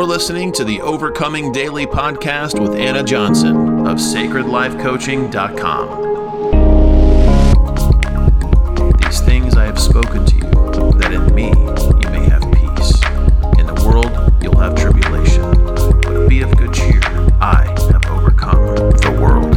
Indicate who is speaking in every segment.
Speaker 1: You're listening to the Overcoming Daily podcast with Anna Johnson of sacredlifecoaching.com. These things I have spoken to you, that in me you may have peace. In the world you'll have tribulation, but be of good cheer. I have overcome the world.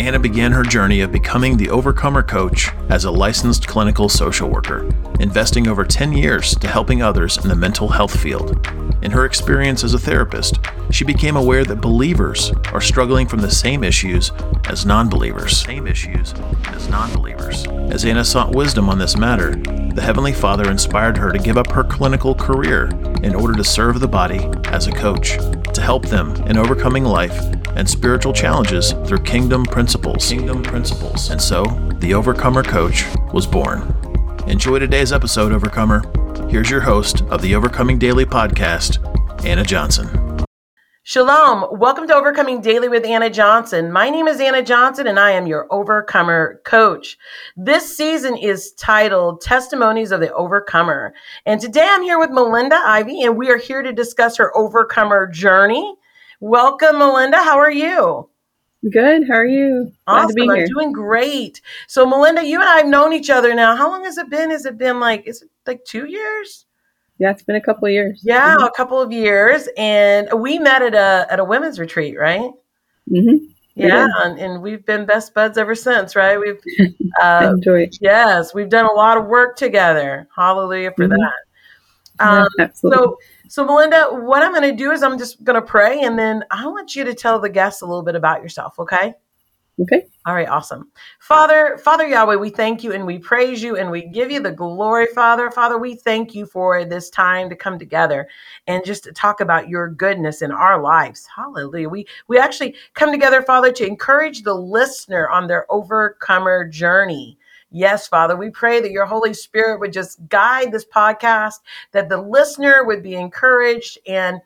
Speaker 1: Anna began her journey of becoming the Overcomer Coach as a licensed clinical social worker, investing over 10 years to helping others in the mental health field. In her experience as a therapist, she became aware that believers are struggling from the same issues as non-believers. Same issues as non-believers. As Anna sought wisdom on this matter, the Heavenly Father inspired her to give up her clinical career in order to serve the body as a coach, to help them in overcoming life and spiritual challenges through kingdom principles. Kingdom principles. And so, the Overcomer Coach was born. Enjoy today's episode, Overcomer. Here's your host of the Overcoming Daily podcast, Anna Johnson.
Speaker 2: Shalom. Welcome to Overcoming Daily with Anna Johnson. My name is Anna Johnson and I am your Overcomer coach. This season is titled Testimonies of the Overcomer. And today I'm here with Melinda Ivy and we are here to discuss her Overcomer journey. Welcome, Melinda. How are you?
Speaker 3: Good. How are you?
Speaker 2: Glad awesome. to be here. I'm doing great. So, Melinda, you and I have known each other now. How long has it been? Has it been like, is it like two years?
Speaker 3: Yeah, it's been a couple of years.
Speaker 2: Yeah, mm-hmm. a couple of years, and we met at a at a women's retreat, right?
Speaker 3: Mm-hmm.
Speaker 2: Yeah, and, and, we've been best buds ever since, right? We've
Speaker 3: uh, enjoyed.
Speaker 2: Yes, we've done a lot of work together. Hallelujah for mm-hmm. that. Um, yeah. So, so Melinda, what I'm going to do is I'm just going to pray, and then I want you to tell the guests a little bit about yourself. Okay?
Speaker 3: Okay.
Speaker 2: All right, awesome. Father, Father Yahweh, we thank you and we praise you and we give you the glory, Father. Father, we thank you for this time to come together and just to talk about your goodness in our lives. Hallelujah. We we actually come together, Father, to encourage the listener on their overcomer journey. Yes, Father, we pray that your Holy Spirit would just guide this podcast, that the listener would be encouraged and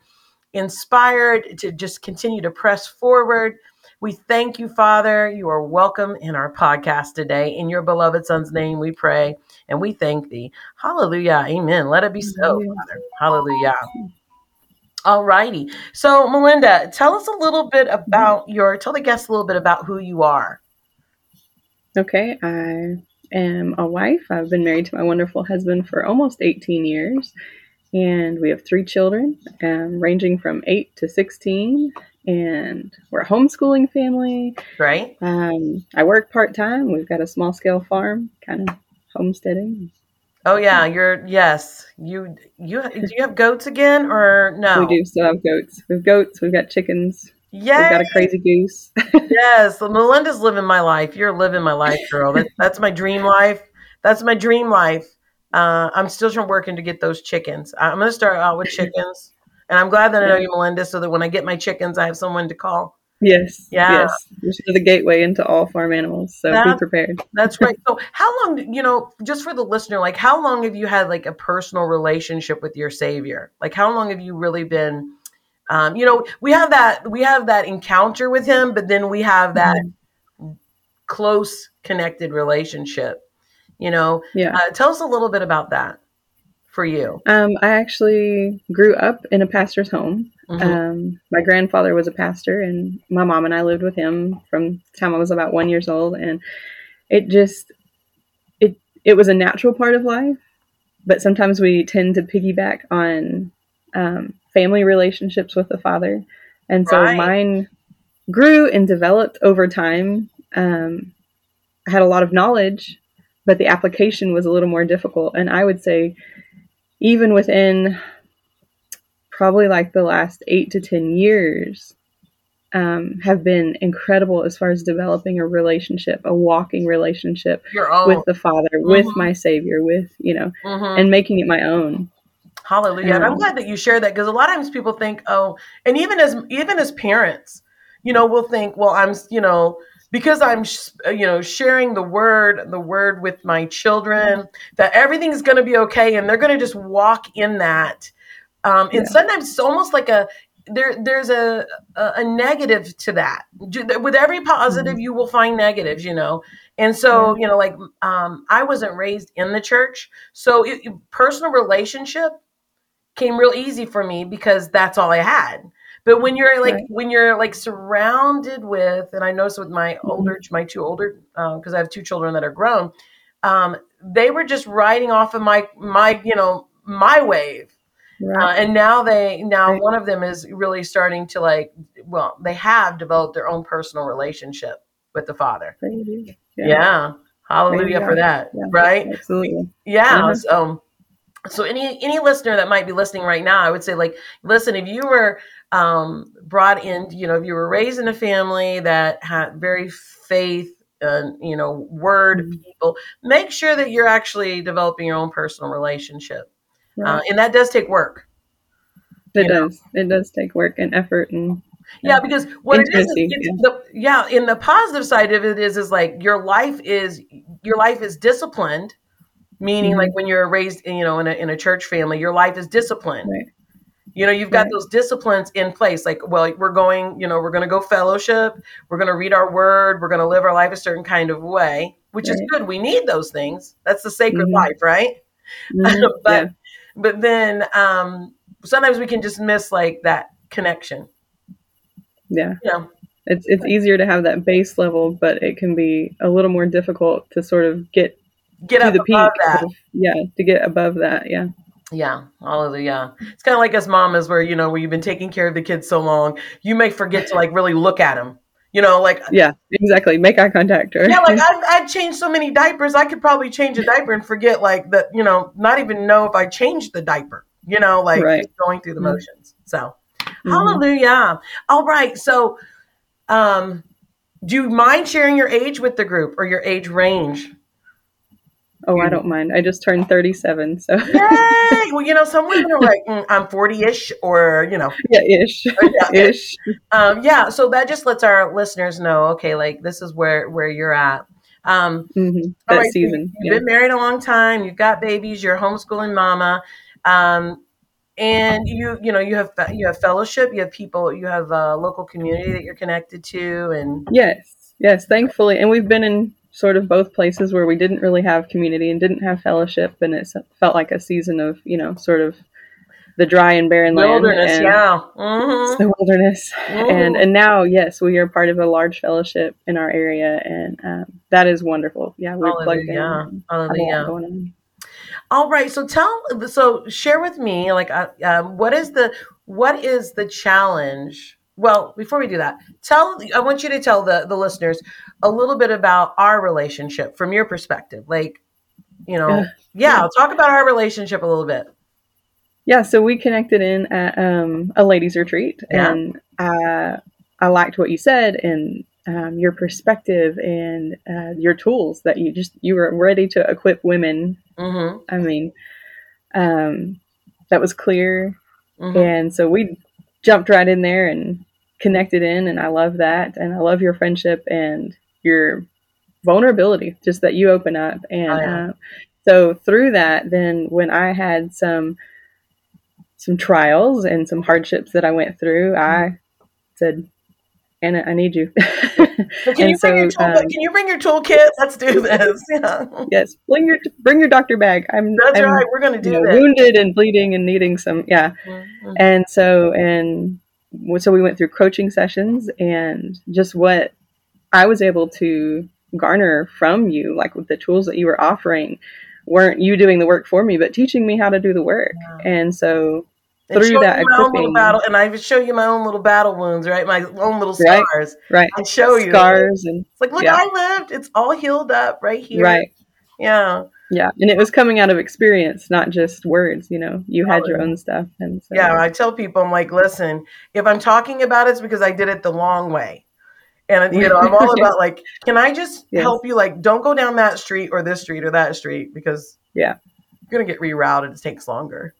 Speaker 2: inspired to just continue to press forward we thank you, Father. You are welcome in our podcast today. In your beloved Son's name, we pray and we thank thee. Hallelujah. Amen. Let it be so, Father. Hallelujah. All righty. So, Melinda, tell us a little bit mm-hmm. about your, tell the guests a little bit about who you are.
Speaker 3: Okay. I am a wife. I've been married to my wonderful husband for almost 18 years. And we have three children, um, ranging from 8 to 16 and we're a homeschooling family.
Speaker 2: Right.
Speaker 3: Um, I work part time. We've got a small scale farm, kind of homesteading.
Speaker 2: Oh yeah, you're yes. You you do you have goats again or no?
Speaker 3: We do still have goats. We've goats. We've got chickens.
Speaker 2: Yeah,
Speaker 3: got a crazy goose.
Speaker 2: yes, Melinda's living my life. You're living my life, girl. That, that's my dream life. That's my dream life. Uh, I'm still trying working to get those chickens. I'm gonna start out with chickens. And I'm glad that I know you, Melinda, so that when I get my chickens, I have someone to call.
Speaker 3: Yes. Yeah. Yes. Is the gateway into all farm animals. So that, be prepared.
Speaker 2: that's right. So how long, you know, just for the listener, like how long have you had like a personal relationship with your savior? Like how long have you really been um, you know, we have that we have that encounter with him, but then we have that mm-hmm. close connected relationship. You know,
Speaker 3: yeah.
Speaker 2: Uh, tell us a little bit about that for you?
Speaker 3: Um, I actually grew up in a pastor's home. Mm-hmm. Um, my grandfather was a pastor, and my mom and I lived with him from the time I was about one years old. And it just it it was a natural part of life, but sometimes we tend to piggyback on um, family relationships with the father, and so right. mine grew and developed over time. Um, I had a lot of knowledge, but the application was a little more difficult. And I would say even within probably like the last eight to 10 years, um, have been incredible as far as developing a relationship, a walking relationship with the Father, mm-hmm. with my Savior, with, you know, mm-hmm. and making it my own.
Speaker 2: Hallelujah. And I'm glad that you share that because a lot of times people think, oh, and even as even as parents, you know, we'll think, well, I'm, you know, because I'm, you know, sharing the word, the word with my children, that everything's going to be okay, and they're going to just walk in that. Um, and yeah. sometimes it's almost like a there. There's a, a, a negative to that. With every positive, mm-hmm. you will find negatives. You know, and so you know, like um, I wasn't raised in the church, so it, personal relationship came real easy for me because that's all I had. But when you're like
Speaker 3: Right.
Speaker 2: when you're like surrounded with, and I noticed with my
Speaker 3: Mhm.
Speaker 2: older, my two older, because I have two children that are grown, um, they were just riding off of my my you know my wave, uh, and now they now
Speaker 3: Right.
Speaker 2: one of them is really starting to like well they have developed their own personal relationship with the father.
Speaker 3: You.
Speaker 2: Yeah, hallelujah for that,
Speaker 3: Yeah.
Speaker 2: right?
Speaker 3: Absolutely.
Speaker 2: Yeah.
Speaker 3: Uh-huh.
Speaker 2: So, so any any listener that might be listening right now, I would say like, listen, if you were um, brought in, you know, if you were raised in a family that had very faith and you know word
Speaker 3: Mhm.
Speaker 2: people, make sure that you're actually developing your own personal relationship, uh, and that does take work.
Speaker 3: it
Speaker 2: you know.
Speaker 3: does. It does take work and effort and
Speaker 2: Yeah, because what it is, is
Speaker 3: Intimacy,
Speaker 2: it's the yeah, in the positive side of it is is like your life is your life is disciplined, meaning
Speaker 3: Mhm.
Speaker 2: like when you're raised you know in a in a church family, your life is disciplined.
Speaker 3: Right.
Speaker 2: You know, you've got
Speaker 3: Right.
Speaker 2: those disciplines in place. Like, well, we're going, you know, we're going to go fellowship, we're going to read our word, we're going to live our life a certain kind of way, which is good. We need those things. That's the sacred
Speaker 3: Mhm.
Speaker 2: life, right?
Speaker 3: Mhm.
Speaker 2: but
Speaker 3: yeah.
Speaker 2: but then um sometimes we can just miss like that connection.
Speaker 3: Yeah.
Speaker 2: You know,
Speaker 3: It's it's easier to have that base level, but it can be a little more difficult to sort of get
Speaker 2: get
Speaker 3: to
Speaker 2: up
Speaker 3: the peak.
Speaker 2: above that.
Speaker 3: yeah, to get above that. Yeah.
Speaker 2: Yeah, hallelujah. It's kind of like us mamas where, you know, where you've been taking care of the kids so long, you may forget to like really look at them. You know, like,
Speaker 3: Yeah. Exactly. Make eye contact. Or,
Speaker 2: yeah, like I've, I've changed so many diapers, I could probably change a diaper and forget, like, that, you know, not even know if I changed the diaper, you know, like
Speaker 3: Right.
Speaker 2: going through the
Speaker 3: Mhm.
Speaker 2: motions. So,
Speaker 3: Mhm.
Speaker 2: hallelujah. All right. So, um, do you mind sharing your age with the group or your age range?
Speaker 3: Oh, I don't mind. I just turned 37, so
Speaker 2: Yay! well, you know, some women are like, mm, I'm 40 ish, or, you know,
Speaker 3: yeah, ish,
Speaker 2: yeah,
Speaker 3: ish.
Speaker 2: um, yeah so that just lets our listeners know okay like this is where where you're at um
Speaker 3: hmm That
Speaker 2: right,
Speaker 3: season.
Speaker 2: you've
Speaker 3: Yeah.
Speaker 2: been married a long time you've got babies you're homeschooling mama um and you you know you have you have fellowship you have people you have a local community that you're connected to and
Speaker 3: Yes, yes, thankfully. And we've been in sort of both places where we didn't really have community and didn't have fellowship, and it felt like a season of, you know, sort of the dry and barren
Speaker 2: wilderness
Speaker 3: land. and
Speaker 2: yeah
Speaker 3: it's
Speaker 2: hmm
Speaker 3: the wilderness. And
Speaker 2: Mhm.
Speaker 3: and now, yes, we are part of a large fellowship in our area, and um, that is wonderful. Yeah, we're plugged in.
Speaker 2: Hallelujah.
Speaker 3: and have a lot
Speaker 2: Hallelujah. All right. So tell, so share with me, like, uh, um, what is the, what is the challenge? Well, before we do that, tell, I want you to tell the, the listeners a little bit about our relationship from your perspective. Like, you know,
Speaker 3: Yeah.
Speaker 2: yeah, talk about our relationship a little bit.
Speaker 3: Yeah, so we connected in at um, a ladies' retreat,
Speaker 2: Yeah.
Speaker 3: and I I liked what you said and um, your perspective and uh, your tools that you just you were ready to equip women.
Speaker 2: Mm-hmm.
Speaker 3: I mean, um, that was clear,
Speaker 2: mm-hmm.
Speaker 3: and so we jumped right in there and connected in, and I love that, and I love your friendship and your vulnerability, just that you open up, and
Speaker 2: Oh, yeah.
Speaker 3: uh, so through that, then when I had some some trials and some hardships that I went through, I said, Anna, I need you.
Speaker 2: Can you bring your
Speaker 3: so,
Speaker 2: tool,
Speaker 3: um,
Speaker 2: can you bring your toolkit? Let's do this. Yeah.
Speaker 3: yes, bring your bring your doctor bag. I'm,
Speaker 2: That's
Speaker 3: I'm
Speaker 2: right. We're going to do
Speaker 3: you know, wounded and bleeding and needing some, yeah.
Speaker 2: Mhm.
Speaker 3: And so, and so we went through coaching sessions and just what I was able to garner from you, like with the tools that you were offering, weren't you doing the work for me, but teaching me how to do the work.
Speaker 2: Yeah.
Speaker 3: And so,
Speaker 2: And
Speaker 3: through that
Speaker 2: you my own little
Speaker 3: equipping-
Speaker 2: battle, and I would show you my own little battle wounds, right? My own little scars.
Speaker 3: right,
Speaker 2: I show you
Speaker 3: scars and
Speaker 2: It's like, look,
Speaker 3: Yeah.
Speaker 2: I lived. It's all healed up right here.
Speaker 3: right.
Speaker 2: Yeah.
Speaker 3: Yeah, and it was coming out of experience, not just words. You know, you had your own stuff, and so
Speaker 2: Yeah. I tell people, I'm like, listen, if I'm talking about it, it's because I did it the long way. And you know, I'm all about like, can I just
Speaker 3: Yes.
Speaker 2: help you? Like, don't go down that street or this street or that street because
Speaker 3: Yeah.
Speaker 2: you're gonna get rerouted. It takes longer.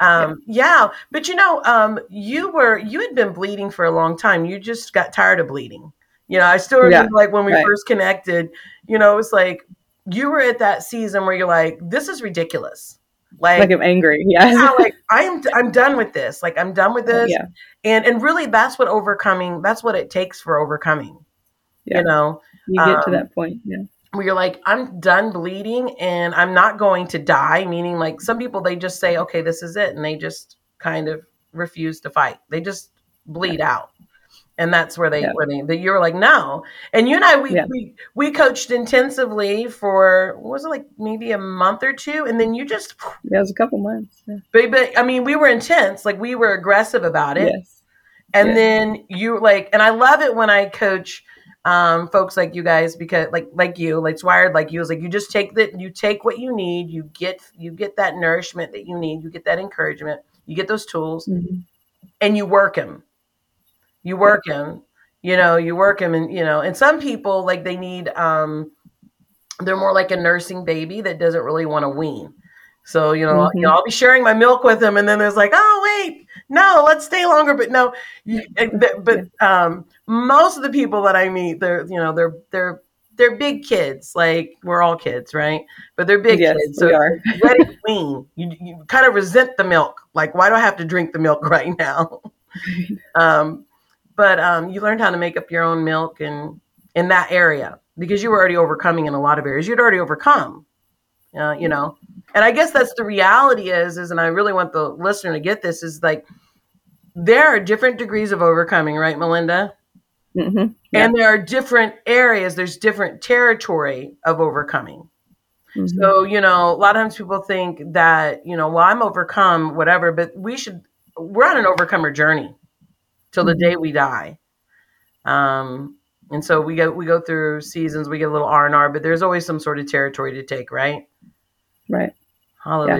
Speaker 2: Um, yeah. but you know, um, you were you had been bleeding for a long time. You just got tired of bleeding. You know, I still
Speaker 3: Yeah,
Speaker 2: remember like when we
Speaker 3: right.
Speaker 2: first connected. You know, it was like you were at that season where you're like, this is ridiculous.
Speaker 3: like I'm angry. Yeah,
Speaker 2: yeah, like I am I'm done with this. Like I'm done with this.
Speaker 3: yeah,
Speaker 2: And and really that's what overcoming that's what it takes for overcoming.
Speaker 3: Yeah.
Speaker 2: You know.
Speaker 3: you get to
Speaker 2: Um,
Speaker 3: that point. Yeah,
Speaker 2: where you're like, I'm done bleeding and I'm not going to die. Meaning, like some people, they just say, okay, this is it. And they just kind of refuse to fight. They just bleed out. And that's where they,
Speaker 3: Yeah.
Speaker 2: where they, you were like, no. And you and I, we,
Speaker 3: Yeah.
Speaker 2: we, we coached intensively for, what was it like maybe a month or two? And then you just,
Speaker 3: Yeah, it was a couple months. Yeah.
Speaker 2: but, but I mean, we were intense. Like we were aggressive about it.
Speaker 3: Yes.
Speaker 2: And
Speaker 3: Yeah.
Speaker 2: then you like, and I love it when I coach um folks like you guys because like like you like it's wired like you is like you just take that you take what you need you get you get that nourishment that you need you get that encouragement you get those tools
Speaker 3: Mhm.
Speaker 2: and you work them you work them you know you work them and you know and some people like they need um they're more like a nursing baby that doesn't really want to wean. So you know, you know i'll be sharing my milk with them and then there's like oh wait no let's stay longer but no you, but um most of the people that i meet they're you know they're they're they're big kids like we're all kids right? But they're big
Speaker 3: Yes,
Speaker 2: kids so
Speaker 3: are.
Speaker 2: ready to wean. You, you kind of resent the milk. Like why do i have to drink the milk right now? Um, but um, you learned how to make up your own milk and in that area because you were already overcoming in a lot of areas you'd already overcome uh, you know and i guess that's the reality is is and i really want the listener to get this is like there are different degrees of overcoming right melinda
Speaker 3: Mhm. Yeah.
Speaker 2: and there are different areas there's different territory of overcoming
Speaker 3: Mhm.
Speaker 2: so, you know, a lot of times people think that, you know, well, I'm overcome, whatever, but we should, we're on an overcomer journey till the
Speaker 3: Mhm.
Speaker 2: day we die. Um, and so we go, we go through seasons, we get a little R and R, but there's always some sort of territory to take, right?
Speaker 3: Right.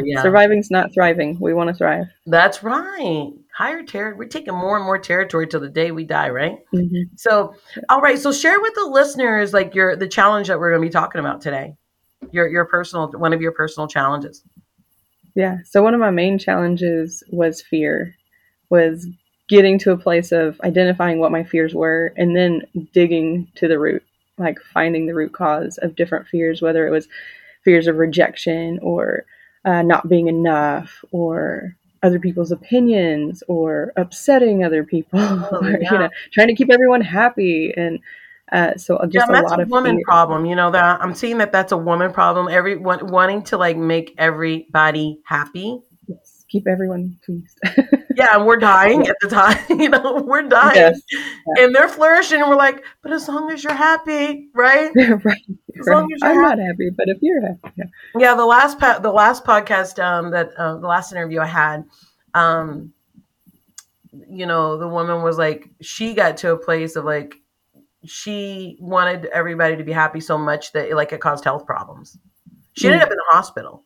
Speaker 3: Yeah. Surviving's not thriving. We want to thrive.
Speaker 2: That's right. Higher territory. We're taking more and more territory till the day we die, right?
Speaker 3: Mhm.
Speaker 2: So, all right. So share with the listeners like your, the challenge that we're going to be talking about today, your, your personal, one of your personal challenges.
Speaker 3: Yeah. So one of my main challenges was fear, was getting to a place of identifying what my fears were and then digging to the root, like finding the root cause of different fears, whether it was fears of rejection or uh, not being enough or other people's opinions or upsetting other people or
Speaker 2: yeah.
Speaker 3: you know trying to keep everyone happy and uh, so just
Speaker 2: yeah,
Speaker 3: a
Speaker 2: that's
Speaker 3: lot
Speaker 2: a
Speaker 3: of
Speaker 2: woman
Speaker 3: fear.
Speaker 2: problem. You know that I'm seeing that that's a woman problem. Everyone wanting to like make everybody happy.
Speaker 3: Keep everyone pleased
Speaker 2: Yeah, and we're dying at the time. You know, we're dying,
Speaker 3: yes
Speaker 2: and they're flourishing. And we're like, but as long as you're happy, right?
Speaker 3: right,
Speaker 2: As long
Speaker 3: right.
Speaker 2: as you're
Speaker 3: I'm
Speaker 2: happy.
Speaker 3: not happy, but if you're happy, yeah.
Speaker 2: Yeah, the last pa- the last podcast um, that uh, the last interview I had, um, you know, the woman was like, she got to a place of like, she wanted everybody to be happy so much that it, like it caused health problems. She ended
Speaker 3: Mm.
Speaker 2: up in the hospital,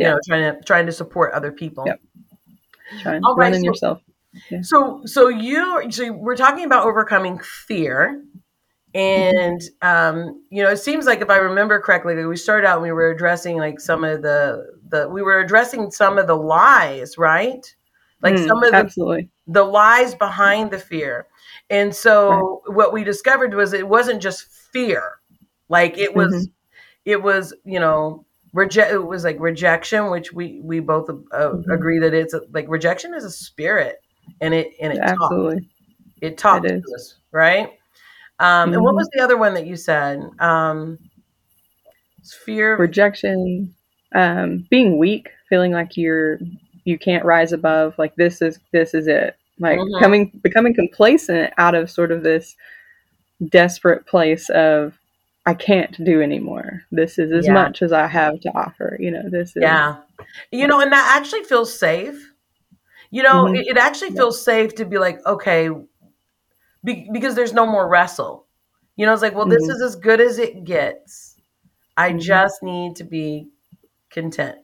Speaker 2: you
Speaker 3: Yeah.
Speaker 2: know, trying to trying to support other people.
Speaker 3: Yep. trying
Speaker 2: All right, so-
Speaker 3: yourself.
Speaker 2: So, so you, so we're talking about overcoming fear, and um, you know, it seems like if I remember correctly, we started out and we were addressing like some of the the we were addressing some of the lies, right? Like
Speaker 3: Mm,
Speaker 2: some of the
Speaker 3: absolutely.
Speaker 2: the lies behind the fear, and so what we discovered was it wasn't just fear, like it was,
Speaker 3: Mm-hmm.
Speaker 2: it was you know. Reject. It was like rejection, which we we both uh,
Speaker 3: Mhm.
Speaker 2: agree that it's a, like rejection is a spirit, and it and it talks
Speaker 3: absolutely.
Speaker 2: it talks
Speaker 3: It
Speaker 2: to us, right? Um, And what
Speaker 3: Mhm.
Speaker 2: was the other one that you said? Um, fear.
Speaker 3: Rejection, um, being weak, feeling like you're you can't rise above. Like this is this is it. Like
Speaker 2: Mhm.
Speaker 3: coming becoming complacent out of sort of this desperate place of I can't do anymore. This is as
Speaker 2: Yeah.
Speaker 3: much as I have to offer. You know, this is
Speaker 2: yeah, you know, and that actually feels safe. You know,
Speaker 3: Mhm.
Speaker 2: it, it actually feels safe to be like, okay, be, because there's no more wrestle. You know, it's like, well, this
Speaker 3: Mhm.
Speaker 2: is as good as it gets. I
Speaker 3: Mhm.
Speaker 2: just need to be content.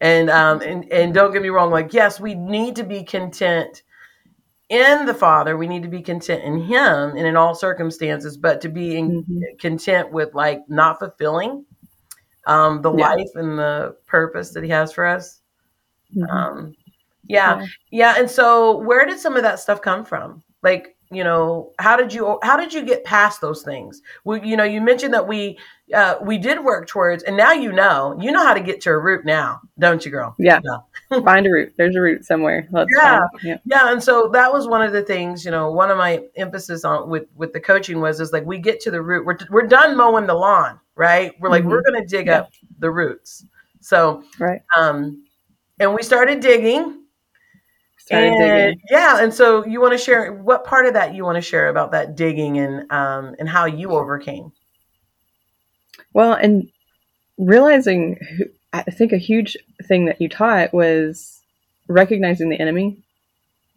Speaker 2: And um and, and don't get me wrong, like yes, we need to be content in the Father. We need to be content in Him and in all circumstances, but to be in,
Speaker 3: Mhm.
Speaker 2: content with like not fulfilling um the
Speaker 3: Yeah.
Speaker 2: life and the purpose that He has for us.
Speaker 3: Mhm.
Speaker 2: Um yeah.
Speaker 3: Yeah.
Speaker 2: Yeah. And so where did some of that stuff come from? Like, you know, how did you how did you get past those things? We, you know, you mentioned that we uh we did work towards and now you know, you know how to get to a root now, don't you, girl?
Speaker 3: Yeah. Find a root. There's a root somewhere. Let's
Speaker 2: Yeah.
Speaker 3: Yeah.
Speaker 2: Yeah, and so that was one of the things, you know, one of my emphasis on with with the coaching was is like we get to the root. We're we're done mowing the lawn, right? We're like,
Speaker 3: Mhm.
Speaker 2: we're going to dig
Speaker 3: Yeah.
Speaker 2: up the roots. So,
Speaker 3: Right.
Speaker 2: um, and we started digging.
Speaker 3: Started
Speaker 2: and,
Speaker 3: digging.
Speaker 2: Yeah, and so you want to share what part of that you want to share about that digging and um, and how you overcame.
Speaker 3: Well, and realizing, who- I think a huge thing that you taught was recognizing the enemy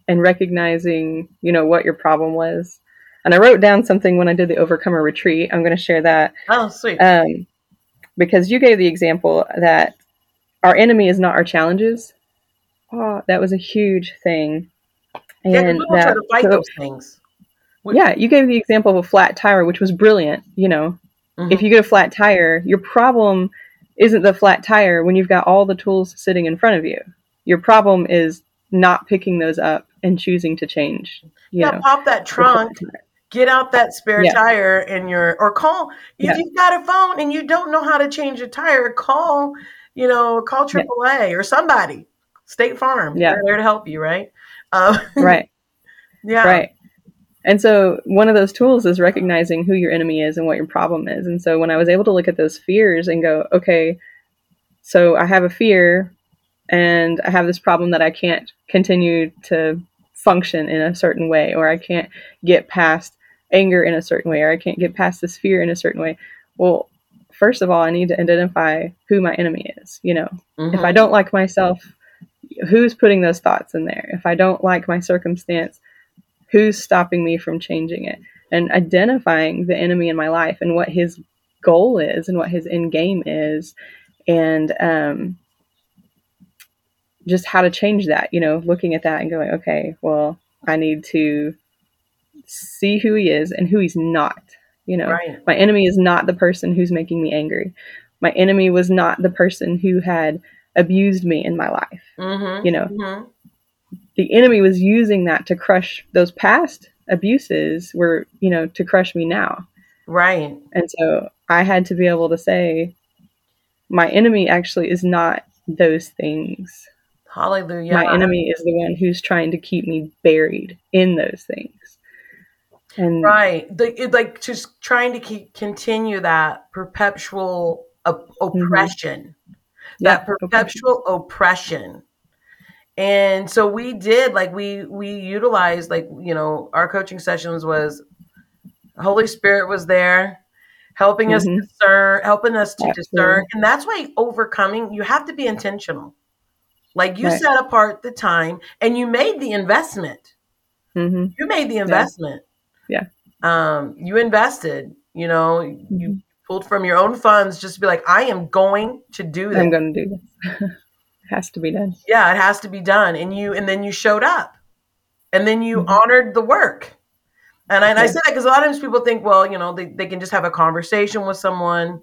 Speaker 3: and recognizing, you know, what your problem was. And I wrote down something when I did the Overcomer retreat. I'm going to share that
Speaker 2: Oh, sweet.
Speaker 3: um, because you gave the example that our enemy is not our challenges. Oh, that was a huge thing. And
Speaker 2: don't try
Speaker 3: that,
Speaker 2: to fight
Speaker 3: so-
Speaker 2: those things. We-
Speaker 3: yeah, you gave the example of a flat tire, which was brilliant. You know,
Speaker 2: Mhm.
Speaker 3: if you get a flat tire, your problem isn't the flat tire when you've got all the tools sitting in front of you. Your problem is not picking those up and choosing to change. You
Speaker 2: yeah,
Speaker 3: know,
Speaker 2: pop that trunk, get out that spare
Speaker 3: Yeah.
Speaker 2: tire in your or call if
Speaker 3: Yeah.
Speaker 2: you've got a phone and you don't know how to change a tire call you know call
Speaker 3: Yeah.
Speaker 2: AAA or somebody State Farm
Speaker 3: Yeah.
Speaker 2: they're there to help you right um,
Speaker 3: right,
Speaker 2: yeah
Speaker 3: right. And so one of those tools is recognizing who your enemy is and what your problem is. And so when I was able to look at those fears and go, okay, so I have a fear and I have this problem that I can't continue to function in a certain way, or I can't get past anger in a certain way, or I can't get past this fear in a certain way. Well, first of all, I need to identify who my enemy is. You know, if
Speaker 2: Mhm.
Speaker 3: I don't like myself, who's putting those thoughts in there? If I don't like my circumstance, who's stopping me from changing it? And identifying the enemy in my life and what his goal is and what his end game is, and um, just how to change that. You know, looking at that and going, okay, well, I need to see who he is and who he's not. You know,
Speaker 2: right
Speaker 3: my enemy is not the person who's making me angry. My enemy was not the person who had abused me in my life.
Speaker 2: mm-hmm.
Speaker 3: You know,
Speaker 2: hmm
Speaker 3: the enemy was using that to crush those past abuses were, you know, to crush me now.
Speaker 2: right.
Speaker 3: And so I had to be able to say, my enemy actually is not those things.
Speaker 2: hallelujah.
Speaker 3: My enemy is the one who's trying to keep me buried in those things. And
Speaker 2: right. The, it, like just trying to keep continue that perpetual op- mm-hmm. oppression.
Speaker 3: Yeah,
Speaker 2: that perpetual oppression and so we did like we we utilized like you know our coaching sessions was holy spirit was there helping us
Speaker 3: Mhm.
Speaker 2: discern helping us to
Speaker 3: Absolutely.
Speaker 2: discern and that's why overcoming you have to be intentional like you
Speaker 3: Right.
Speaker 2: set apart the time and you made the investment
Speaker 3: hmm
Speaker 2: you made the investment
Speaker 3: Yeah.
Speaker 2: um you invested you know you
Speaker 3: Mhm.
Speaker 2: pulled from your own funds just to be like i am going to do this
Speaker 3: I'm going to do this. it has to be done.
Speaker 2: yeah it has to be done and you and then you showed up and then you
Speaker 3: Mhm.
Speaker 2: honored the work and I, and I say that because a lot of times people think well you know they, they can just have a conversation with someone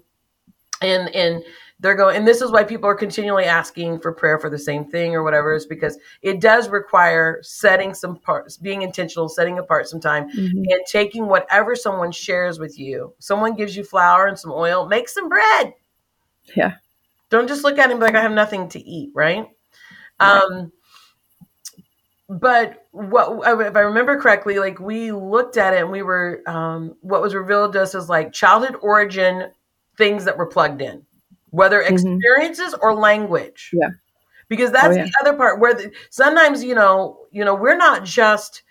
Speaker 2: and and they're going and this is why people are continually asking for prayer for the same thing or whatever is because it does require setting some parts being intentional setting apart some time
Speaker 3: Mhm.
Speaker 2: and taking whatever someone shares with you someone gives you flour and some oil make some bread
Speaker 3: Yeah.
Speaker 2: Don't just look at him like I have nothing to eat, right?
Speaker 3: Right.
Speaker 2: Um, but what if I remember correctly, like we looked at it and we were um, what was revealed to us is like childhood origin things that were plugged in, whether
Speaker 3: Mhm.
Speaker 2: experiences or language.
Speaker 3: Yeah.
Speaker 2: Because that's
Speaker 3: Oh, yeah.
Speaker 2: the other part where the, sometimes you know you know we're not just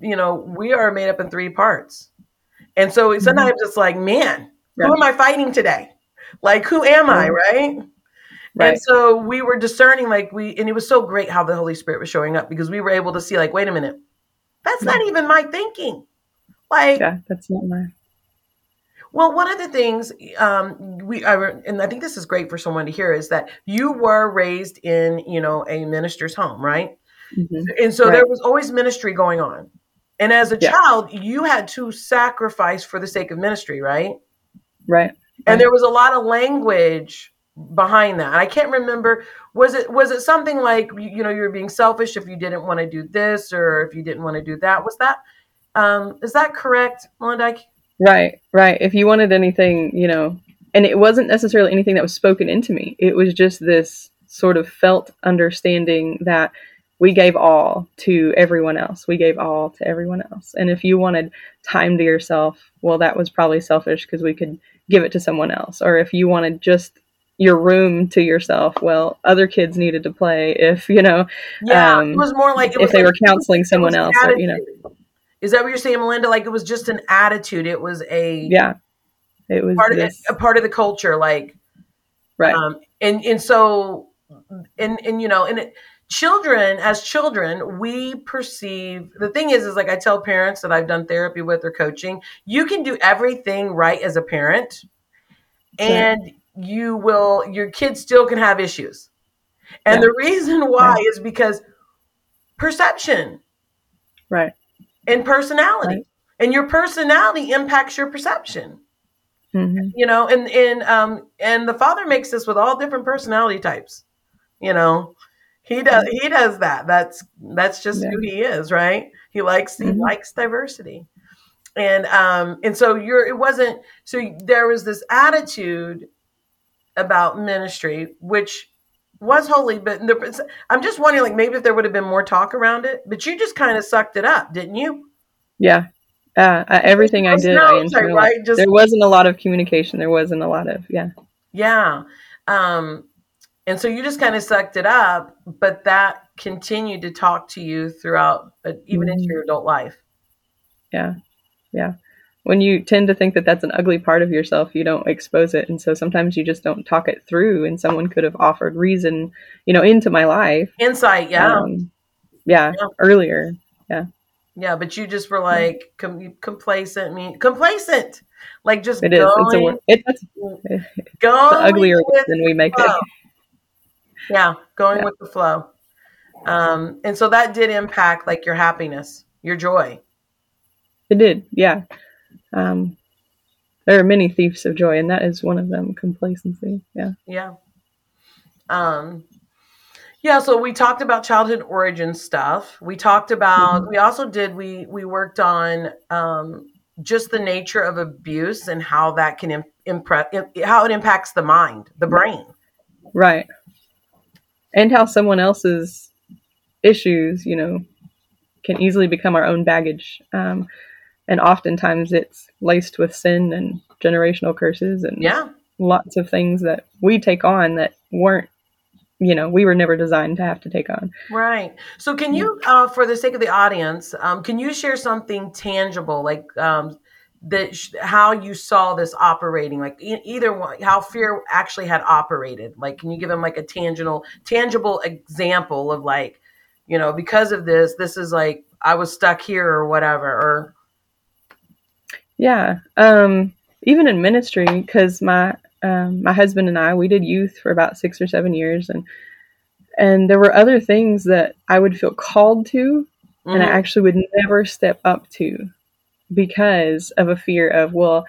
Speaker 2: you know we are made up in three parts, and so sometimes it's like man,
Speaker 3: Right.
Speaker 2: who am I fighting today? Like who am I, right?
Speaker 3: Right.
Speaker 2: And so we were discerning, like we, and it was so great how the Holy Spirit was showing up because we were able to see, like, wait a minute, that's not even my thinking. Like,
Speaker 3: yeah, that's not my.
Speaker 2: well, one of the things um, we, I, and I think this is great for someone to hear is that you were raised in, you know, a minister's home, right?
Speaker 3: Mhm.
Speaker 2: And so
Speaker 3: Right.
Speaker 2: there was always ministry going on. And as a
Speaker 3: Yeah.
Speaker 2: child, you had to sacrifice for the sake of ministry, right?
Speaker 3: Right.
Speaker 2: and there was a lot of language behind that. I can't remember was it was it something like you, you know you were being selfish if you didn't want to do this or if you didn't want to do that. Was that um is that correct, Melinda?
Speaker 3: Right, right. If you wanted anything, you know, and it wasn't necessarily anything that was spoken into me. It was just this sort of felt understanding that we gave all to everyone else. We gave all to everyone else. And if you wanted time to yourself, well, that was probably selfish because we could give it to someone else. Or if you wanted just your room to yourself, well, other kids needed to play. If you know,
Speaker 2: yeah, um, it was more like
Speaker 3: if they were counseling someone else, or, you know.
Speaker 2: Is that what you're saying, Melinda? Like it was just an attitude. It was a
Speaker 3: yeah. It was
Speaker 2: part this. of a part of the culture, like
Speaker 3: right. Um,
Speaker 2: and and so and and you know and it, children as children we perceive the thing is is like i tell parents that i've done therapy with or coaching you can do everything right as a parent and. You will your kids still can have issues and yeah. the reason why yeah. is because perception
Speaker 3: right
Speaker 2: and personality right. and your personality impacts your perception mm-hmm. you know and and um and the father makes this with all different personality types you know he does he does that that's that's just yeah. who he is right he likes he mm-hmm. likes diversity and um and so you're it wasn't so there was this attitude about ministry which was holy but i'm just wondering like maybe if there would have been more talk around it but you just kind of sucked it up didn't you
Speaker 3: yeah uh, everything i did I enjoyed. Right? Just, there wasn't a lot of communication there wasn't a lot of yeah
Speaker 2: yeah um and so you just kind of sucked it up, but that continued to talk to you throughout, uh, even mm-hmm. into your adult life.
Speaker 3: Yeah. Yeah. When you tend to think that that's an ugly part of yourself, you don't expose it. And so sometimes you just don't talk it through. And someone could have offered reason, you know, into my life.
Speaker 2: Insight. Yeah. Um,
Speaker 3: yeah, yeah. Earlier. Yeah.
Speaker 2: Yeah. But you just were like com- complacent, mean complacent, like just
Speaker 3: it going. It's a. It, it's, it's uglier than we make it
Speaker 2: yeah going yeah. with the flow um and so that did impact like your happiness your joy
Speaker 3: it did yeah um there are many thieves of joy and that is one of them complacency. Yeah.
Speaker 2: Yeah. Um yeah so we talked about childhood origin stuff. We talked about mm-hmm. we also did we we worked on um just the nature of abuse and how that can impress how it impacts the mind the brain.
Speaker 3: Right. And how someone else's issues, you know, can easily become our own baggage. Um, and oftentimes it's laced with sin and generational curses and
Speaker 2: yeah.
Speaker 3: lots of things that we take on that weren't you know we were never designed to have to take on.
Speaker 2: Right. So can you uh, for the sake of the audience um, can you share something tangible like um, that sh- how you saw this operating? Like e- either one how fear actually had operated? Like can you give them like a tangible tangible example of like you know because of this this is like i was stuck here or whatever or
Speaker 3: yeah um even in ministry because my um, my husband and i we did youth for about six or seven years and and there were other things that i would feel called to mm-hmm. and i mm-hmm. actually would never step up to because of a fear of, well,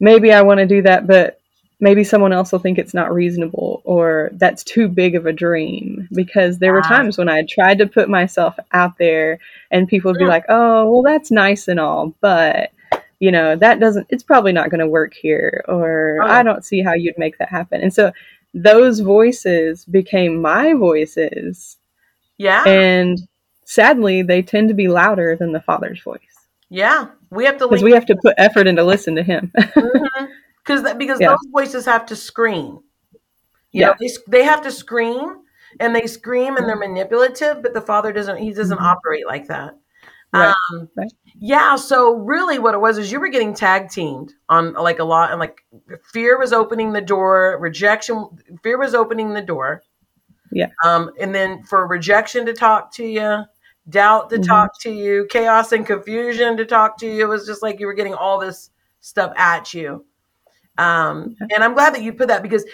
Speaker 3: maybe I want to do that, but maybe someone else will think it's not reasonable or that's too big of a dream. Because there were times when I tried to put myself out there and people would be like, oh, well, that's nice and all, but you know, that doesn't, it's probably not going to work here, or oh. I don't see how you'd make that happen. And so those voices became my voices.
Speaker 2: Yeah.
Speaker 3: And sadly, they tend to be louder than the Father's voice.
Speaker 2: Yeah, we have to
Speaker 3: because we have to put effort into listen to him.
Speaker 2: mm-hmm. Because because yeah. those voices have to scream. You yeah, know, they, they have to scream and they scream and they're manipulative, but the father doesn't. He doesn't mm-hmm. operate like that. Right. Um, right. Yeah. So really, what it was is you were getting tag teamed on like a lot, and like fear was opening the door, rejection. Fear was opening the door.
Speaker 3: Yeah.
Speaker 2: Um, and then for rejection to talk to you, doubt to mm-hmm. talk to you, chaos and confusion to talk to you. It was just like you were getting all this stuff at you. Um, and I'm glad that you put that because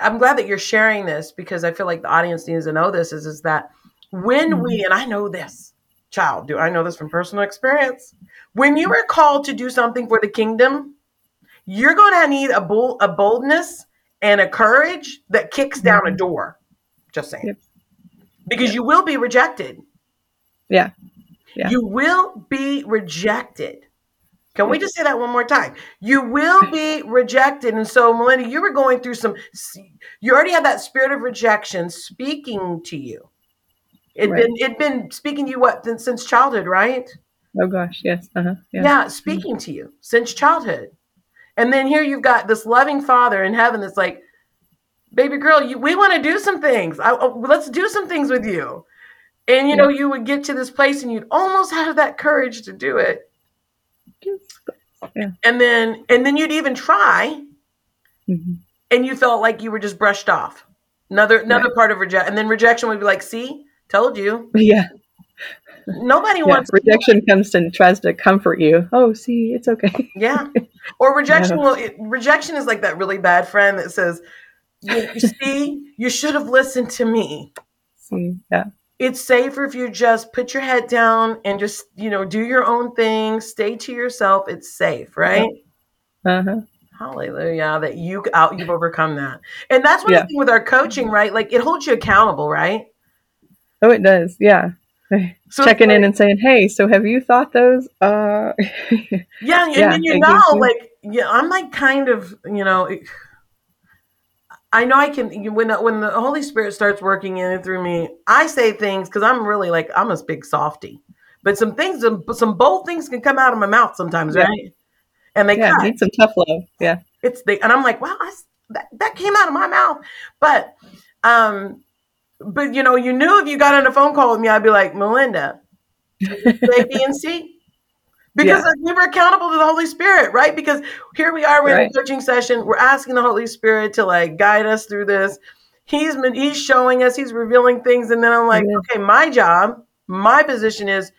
Speaker 2: I'm glad that you're sharing this because I feel like the audience needs to know this is, is that when mm-hmm. we, and I know this, child, do I know this from personal experience? When you are called to do something for the kingdom, you're going to need a, bull, a boldness and a courage that kicks down mm-hmm. a door. Just saying. Yep. Because yep. you will be rejected
Speaker 3: yeah. yeah.
Speaker 2: You will be rejected. Can we just say that one more time? You will be rejected. And so, Melinda, you were going through some, you already had that spirit of rejection speaking to you. It'd
Speaker 3: Right.
Speaker 2: been it'd been speaking to you what since- since childhood, right?
Speaker 3: Oh gosh, yes. Uh-huh.
Speaker 2: Yeah.
Speaker 3: Yeah.
Speaker 2: speaking to you since childhood. And then here you've got this loving father in heaven that's like, baby girl, you, we want to do some things. I, oh, let's do some things with you. And you know, you would get to this place and you'd almost have that courage to do it.
Speaker 3: Yeah.
Speaker 2: And then and then you'd even try
Speaker 3: Mhm.
Speaker 2: and you felt like you were just brushed off. Another another part of rejection. And then rejection would be like, see, told you.
Speaker 3: Yeah.
Speaker 2: Nobody
Speaker 3: yeah.
Speaker 2: wants
Speaker 3: Rejection comes and tries to comfort you. Oh, see, it's okay.
Speaker 2: Yeah. Or rejection will it, rejection is like that really bad friend that says, you, you see, you should have listened to me.
Speaker 3: see, yeah.
Speaker 2: It's safer if you just put your head down and just, you know, do your own thing, stay to yourself. It's safe, right?
Speaker 3: Uh-huh.
Speaker 2: Hallelujah. That you out you've overcome that. And that's one
Speaker 3: Yeah.
Speaker 2: thing with our coaching, right? Like it holds you accountable, right?
Speaker 3: Oh, it does. Yeah.
Speaker 2: So
Speaker 3: Checking in and saying, "Hey, so have you thought those?" Uh,
Speaker 2: Yeah, and
Speaker 3: Yeah,
Speaker 2: then you know,
Speaker 3: you-
Speaker 2: like, yeah, I'm like kind of, you know, I know I can when when the Holy Spirit starts working in and through me, I say things because I'm really like I'm a big softy, but some things, some, some bold things can come out of my mouth sometimes,
Speaker 3: Yeah.
Speaker 2: right? And they
Speaker 3: yeah, need some tough love. Yeah.
Speaker 2: It's the and I'm like, wow, I that that came out of my mouth, but um, but you know, you knew if you got on a phone call with me, I'd be like, Melinda, A, B, and C. Because
Speaker 3: Yeah.
Speaker 2: we were accountable to the Holy Spirit, right? Because here we are, we're in
Speaker 3: Right.
Speaker 2: a coaching session. We're asking the Holy Spirit to like guide us through this. He's been he's showing us, he's revealing things, and then I'm like,
Speaker 3: Yeah.
Speaker 2: okay, my job, my position is,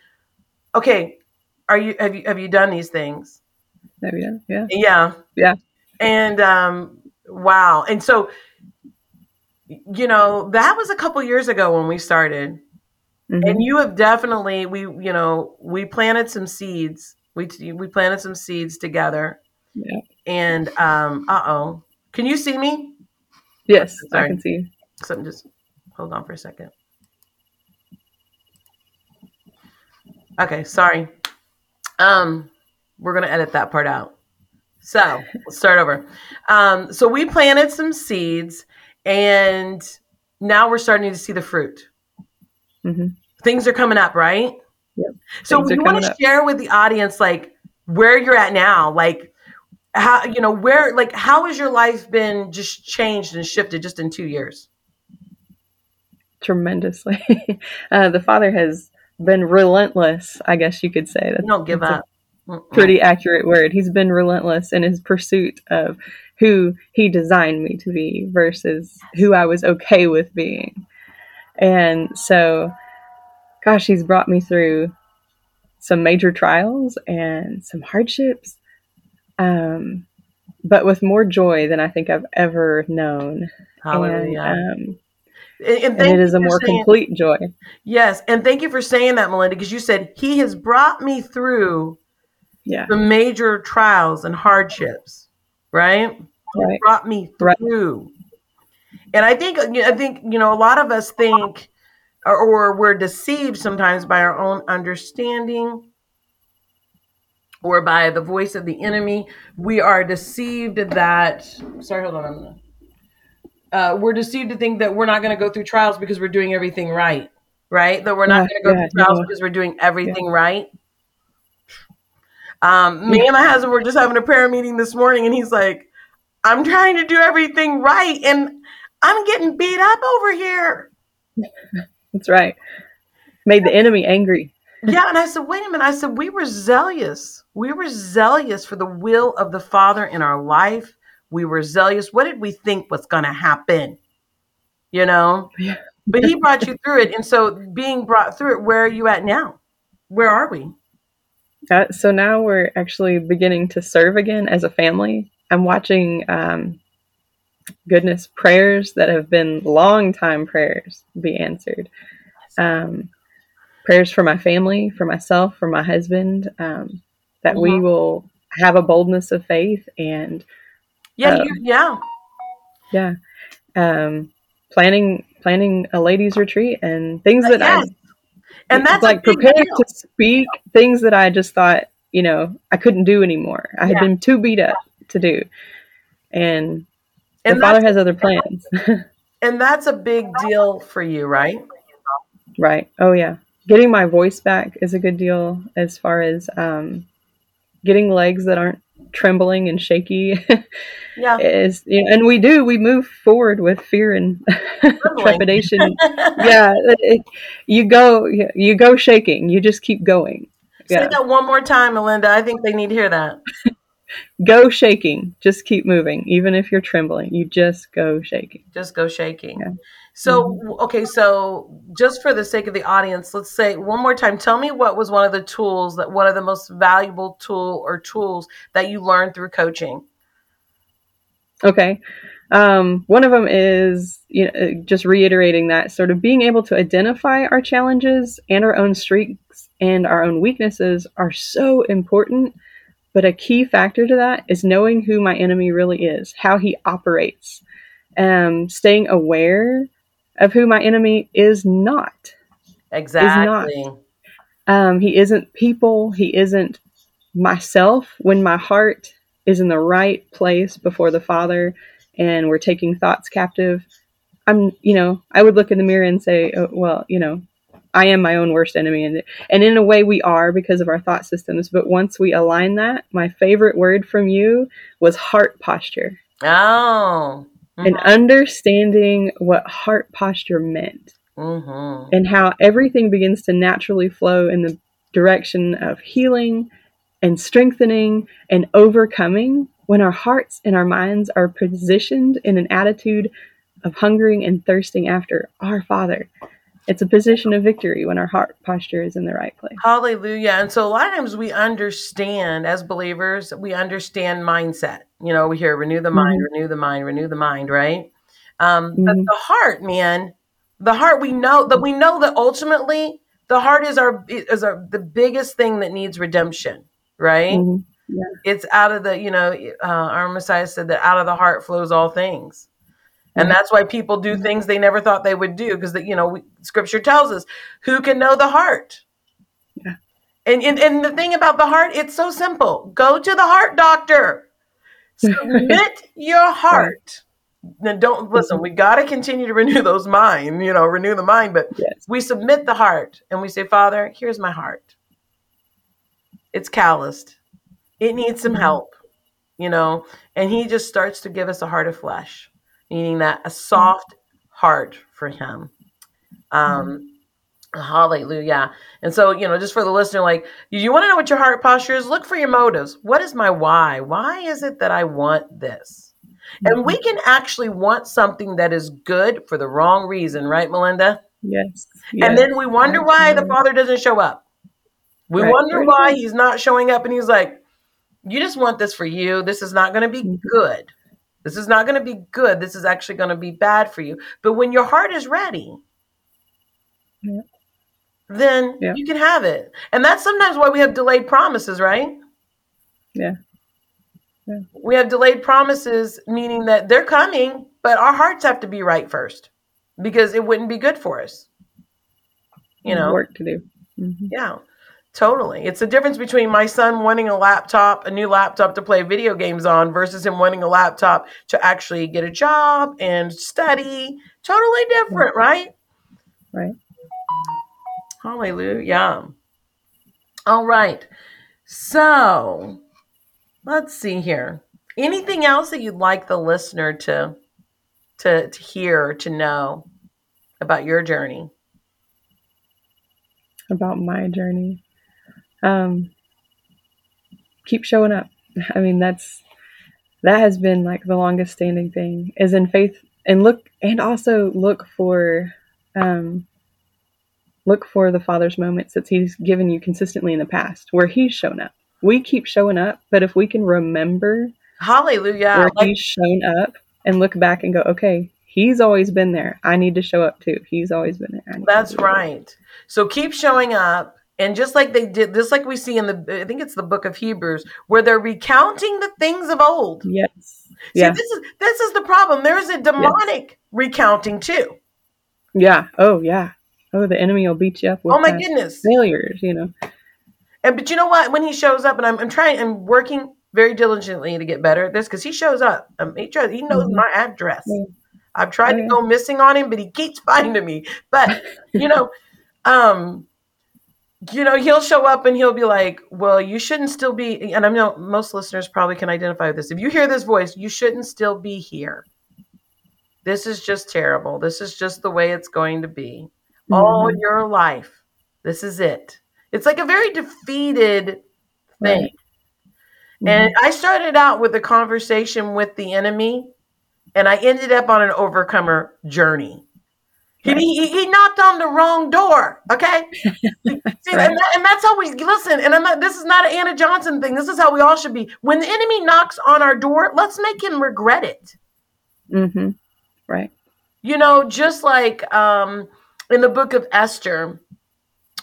Speaker 2: okay, are you have you have you done these things?
Speaker 3: Go. Yeah.
Speaker 2: Yeah.
Speaker 3: Yeah.
Speaker 2: And um wow. And so you know, that was a couple years ago when we started.
Speaker 3: Mhm.
Speaker 2: And you have definitely we you know, we planted some seeds. We we planted some seeds together.
Speaker 3: Yeah.
Speaker 2: And um uh-oh. Can you see me?
Speaker 3: Yes, I can see. you.
Speaker 2: Something just hold on for a second. Okay, sorry. Um, we're gonna edit that part out. So let's start over. Um, so we planted some seeds, and now we're starting to see the fruit.
Speaker 3: Mhm.
Speaker 2: Things are coming up, right?
Speaker 3: Yep.
Speaker 2: So
Speaker 3: Things
Speaker 2: you want to share with the audience, like where you're at now, like how you know where, like how has your life been just changed and shifted just in two years?
Speaker 3: tremendously. uh, the father has been relentless, I guess you could say. that.
Speaker 2: Don't give up.
Speaker 3: Pretty accurate word. He's been relentless in his pursuit of who he designed me to be versus who I was okay with being. And so, gosh, he's brought me through some major trials and some hardships, um, but with more joy than I think I've ever known.
Speaker 2: Hallelujah.
Speaker 3: And, um,
Speaker 2: and, and
Speaker 3: it
Speaker 2: you
Speaker 3: a more
Speaker 2: saying-
Speaker 3: complete joy.
Speaker 2: Yes, and thank you for saying that, Melinda, because you said he has brought me through
Speaker 3: Yeah.
Speaker 2: the major trials and hardships, right?
Speaker 3: Right.
Speaker 2: brought me
Speaker 3: Right.
Speaker 2: through. And I think I think you know a lot of us think or, or we're deceived sometimes by our own understanding or by the voice of the enemy. We are deceived that sorry, hold on, I'm gonna uh, we're deceived to think that we're not going to go through trials because we're doing everything right, right? That we're not
Speaker 3: Yeah,
Speaker 2: going to go
Speaker 3: yeah,
Speaker 2: through trials
Speaker 3: no.
Speaker 2: because we're doing everything right. Um, me and my husband were just having a prayer meeting this morning, and he's like, "I'm trying to do everything right, and I'm getting beat up over here."
Speaker 3: That's right. Made the enemy angry.
Speaker 2: Yeah, and I said, "Wait a minute." I said, "We were zealous. We were zealous for the will of the Father in our life. We were zealous. What did we think was going to happen? You know."
Speaker 3: Yeah.
Speaker 2: But He brought you through it, and so being brought through it, where are you at now? Where are we?
Speaker 3: Uh, so now we're actually beginning to serve again as a family. I'm watching, um, goodness, prayers that have been long time prayers be answered. Um, prayers for my family, for myself, for my husband, um, that we
Speaker 2: Mhm.
Speaker 3: will have a boldness of faith and,
Speaker 2: Yeah,
Speaker 3: Uh,
Speaker 2: you, yeah.
Speaker 3: yeah, um, planning planning a ladies retreat and things that I
Speaker 2: Yes. And that's
Speaker 3: like prepared to speak things that I just thought, you know, I couldn't do anymore. I had
Speaker 2: Yeah.
Speaker 3: been too beat up to do. And the
Speaker 2: And
Speaker 3: Father has other plans.
Speaker 2: and that's a big deal for you, right?
Speaker 3: Right. Oh yeah. Getting my voice back is a good deal as far as um, getting legs that aren't trembling and shaky.
Speaker 2: Yeah.
Speaker 3: is you know, and we do we move forward with fear and trepidation. yeah, it, you go you go shaking. You just keep going.
Speaker 2: Say
Speaker 3: Yeah.
Speaker 2: that one more time, Melinda. I think they need to hear that.
Speaker 3: Go shaking. Just keep moving, even if you're trembling. You just go shaking.
Speaker 2: Just go shaking.
Speaker 3: Yeah.
Speaker 2: So, okay, so just for the sake of the audience, let's say one more time. Tell me what was one of the tools that one of the most valuable tool or tools that you learned through coaching.
Speaker 3: Okay. Um, one of them is you know, just reiterating that sort of being able to identify our challenges and our own strengths and our own weaknesses are so important. But a key factor to that is knowing who my enemy really is, how he operates, um, staying aware of who my enemy is not.
Speaker 2: Exactly.
Speaker 3: Um, he isn't people. He isn't myself. When my heart is in the right place before the Father and we're taking thoughts captive, I'm, you know, I would look in the mirror and say, oh, well, you know, I am my own worst enemy. And, and in a way, we are because of our thought systems. But once we align that, my favorite word from you was heart posture
Speaker 2: Oh.
Speaker 3: And understanding what heart posture meant
Speaker 2: Mm-hmm.
Speaker 3: and how everything begins to naturally flow in the direction of healing and strengthening and overcoming when our hearts and our minds are positioned in an attitude of hungering and thirsting after our Father. It's a position of victory when our heart posture is in the right place.
Speaker 2: Hallelujah. And so a lot of times we understand as believers, we understand mindset. You know, we hear renew the mind, renew the mind, renew the mind, right? Um, But
Speaker 3: Mhm.
Speaker 2: the heart, man, the heart, we know that we know that ultimately the heart is our is our the biggest thing that needs redemption, right?
Speaker 3: Mhm.
Speaker 2: It's out of the, you know, uh, our Messiah said that out of the heart flows all things. And that's why people do things they never thought they would do because, you know, we, scripture tells us who can know the heart.
Speaker 3: Yeah.
Speaker 2: And, and and the thing about the heart, it's so simple. Go to the heart doctor. Submit your heart. Now don't listen, we got to continue to renew those mind, you know, renew the mind, but
Speaker 3: Yes.
Speaker 2: we submit the heart and we say, Father, here's my heart. It's calloused. It needs some
Speaker 3: Mhm.
Speaker 2: help, you know, and he just starts to give us a heart of flesh, meaning that a mm-hmm. soft heart for him. Um, mm-hmm. Hallelujah. And so, you know, just for the listener, like, you want to know what your heart posture is? Look for your motives. What is my why? Why is it that I want this? And we mm-hmm. can actually want something that is good for the wrong reason, right, Melinda?
Speaker 3: Yes.
Speaker 2: And then we wonder why the Father doesn't show up. We
Speaker 3: Right.
Speaker 2: wonder why he's not showing up. And he's like, You just want this for you. This is not going to be good. This is not going to be good. This is actually going to be bad for you. But when your heart is ready,
Speaker 3: Yeah.
Speaker 2: then
Speaker 3: Yeah.
Speaker 2: you can have it. And that's sometimes why we have delayed promises, right?
Speaker 3: Yeah. Yeah.
Speaker 2: We have delayed promises, meaning that they're coming, but our hearts have to be right first because it wouldn't be good for us. You know?
Speaker 3: work to do. Mhm.
Speaker 2: Yeah, totally. It's the difference between my son wanting a laptop, a new laptop to play video games on, versus him wanting a laptop to actually get a job and study. Totally different, right?
Speaker 3: Right.
Speaker 2: Hallelujah. Yeah. All right. So let's see here. Anything else that you'd like the listener to to, to hear to know about your journey?
Speaker 3: about my journey. Um, keep showing up. I mean, that's that has been like the longest standing thing is in faith and look and also look for um, look for the father's moments that he's given you consistently in the past where he's shown up. We keep showing up, but if we can remember
Speaker 2: Hallelujah.
Speaker 3: where
Speaker 2: Like
Speaker 3: he's shown up and look back and go, okay, he's always been there. I need to show up too. He's always been there. I need to
Speaker 2: That's right. So keep showing up. And just like they did, just like we see in the, I think it's the book of Hebrews, where they're recounting the things of old.
Speaker 3: Yes.
Speaker 2: See,
Speaker 3: Yeah.
Speaker 2: this is this is the problem. There is a demonic recounting too.
Speaker 3: Yeah. Oh, yeah. Oh, the enemy will beat you up with
Speaker 2: Oh my goodness!
Speaker 3: failures. You know.
Speaker 2: And but you know what? When he shows up, and I'm, I'm trying, I'm working very diligently to get better at this because he shows up. Um, he tries, he knows
Speaker 3: Mhm.
Speaker 2: my address.
Speaker 3: Yeah.
Speaker 2: I've tried
Speaker 3: Oh,
Speaker 2: to go missing on him, but he keeps finding me. But you know, um, you know, he'll show up and he'll be like, "Well, you shouldn't still be." And I know most listeners probably can identify with this. If you hear this voice, you shouldn't still be here. This is just terrible. This is just the way it's going to be all
Speaker 3: Mhm.
Speaker 2: your life. This is it. It's like a very defeated thing.
Speaker 3: Right.
Speaker 2: And I started out with a conversation with the enemy, and I ended up on an overcomer journey. He,
Speaker 3: Right.
Speaker 2: he, he knocked on the wrong door. Okay, See, and, that- and that's how we listen. And I'm not. This is not an Anna Johnson thing. This is how we all should be. When the enemy knocks on our door, let's make him regret it.
Speaker 3: Mm-hmm. Right.
Speaker 2: You know, just like um, in the book of Esther,